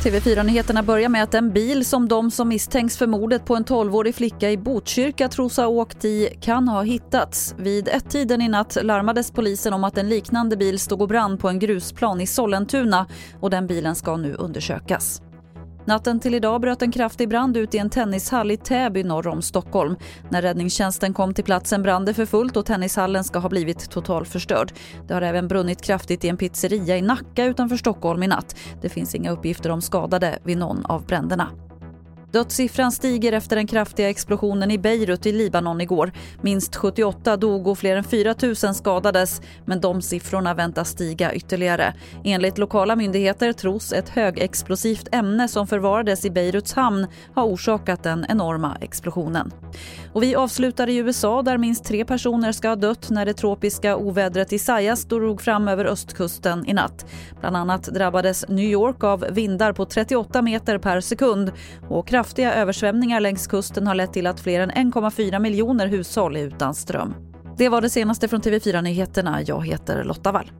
TV4-nyheterna börjar med att den bil som de som misstänks för mordet på en 12-årig flicka i Botkyrka tros ha åkt i kan ha hittats. Vid ett-tiden i natt larmades polisen om att en liknande bil stod och brann på en grusplan i Sollentuna och den bilen ska nu undersökas. Natten till idag bröt en kraftig brand ut i en tennishall i Täby norr om Stockholm. När räddningstjänsten kom till platsen brann det för fullt och tennishallen ska ha blivit totalförstörd. Det har även brunnit kraftigt i en pizzeria i Nacka utanför Stockholm i natt. Det finns inga uppgifter om skadade vid någon av bränderna. Dödssiffran stiger efter den kraftiga explosionen i Beirut i Libanon igår. Minst 78 dog och fler än 4 000 skadades men de siffrorna väntas stiga ytterligare. Enligt lokala myndigheter tros ett högexplosivt ämne som förvarades i Beiruts hamn ha orsakat den enorma explosionen. Och vi avslutar i USA där minst tre personer ska ha dött när det tropiska ovädret Isaias drog fram över östkusten i natt. Bland annat drabbades New York av vindar på 38 meter per sekund och kraftiga översvämningar längs kusten har lett till att fler än 1,4 miljoner hushåll är utan ström. Det var det senaste från TV4 Nyheterna. Jag heter Lotta Wall.